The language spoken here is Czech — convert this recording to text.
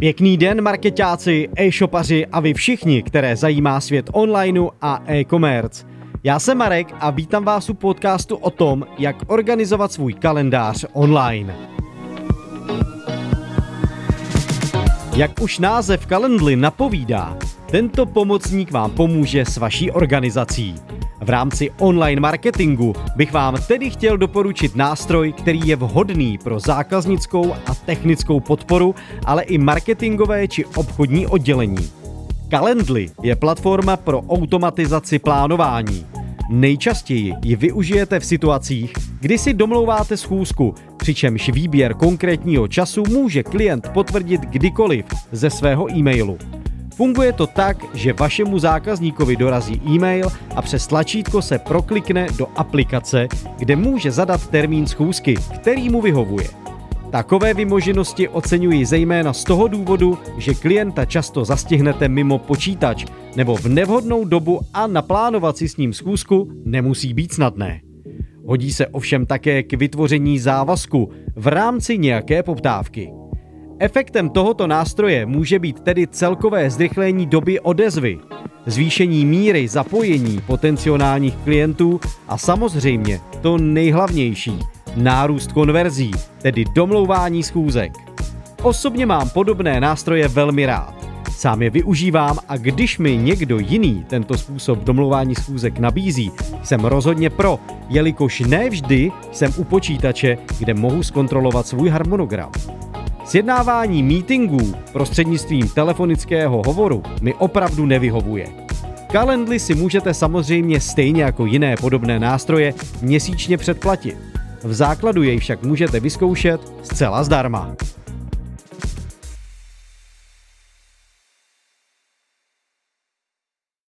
Pěkný den, marketáci, e-shopaři a vy všichni, které zajímá svět onlineu a e-commerce. Já jsem Marek a vítám vás u podcastu o tom, jak organizovat svůj kalendář online. Jak už název Calendly napovídá, tento pomocník vám pomůže s vaší organizací. V rámci online marketingu bych vám tedy chtěl doporučit nástroj, který je vhodný pro zákaznickou a technickou podporu, ale i marketingové či obchodní oddělení. Calendly je platforma pro automatizaci plánování. Nejčastěji ji využijete v situacích, kdy si domlouváte schůzku, přičemž výběr konkrétního času může klient potvrdit kdykoliv ze svého e-mailu. Funguje to tak, že vašemu zákazníkovi dorazí e-mail a přes tlačítko se proklikne do aplikace, kde může zadat termín schůzky, který mu vyhovuje. Takové vymoženosti oceňuji zejména z toho důvodu, že klienta často zastihnete mimo počítač nebo v nevhodnou dobu a naplánovat si s ním schůzku nemusí být snadné. Hodí se ovšem také k vytvoření závazku v rámci nějaké poptávky. Efektem tohoto nástroje může být tedy celkové zrychlení doby odezvy, zvýšení míry zapojení potenciálních klientů a samozřejmě to nejhlavnější, nárůst konverzí, tedy domlouvání schůzek. Osobně mám podobné nástroje velmi rád. Sám je využívám a když mi někdo jiný tento způsob domlouvání schůzek nabízí, jsem rozhodně pro, jelikož ne vždy jsem u počítače, kde mohu zkontrolovat svůj harmonogram. Sjednávání meetingů prostřednictvím telefonického hovoru mi opravdu nevyhovuje. Calendly si můžete samozřejmě stejně jako jiné podobné nástroje měsíčně předplatit. V základu jej však můžete vyzkoušet zcela zdarma.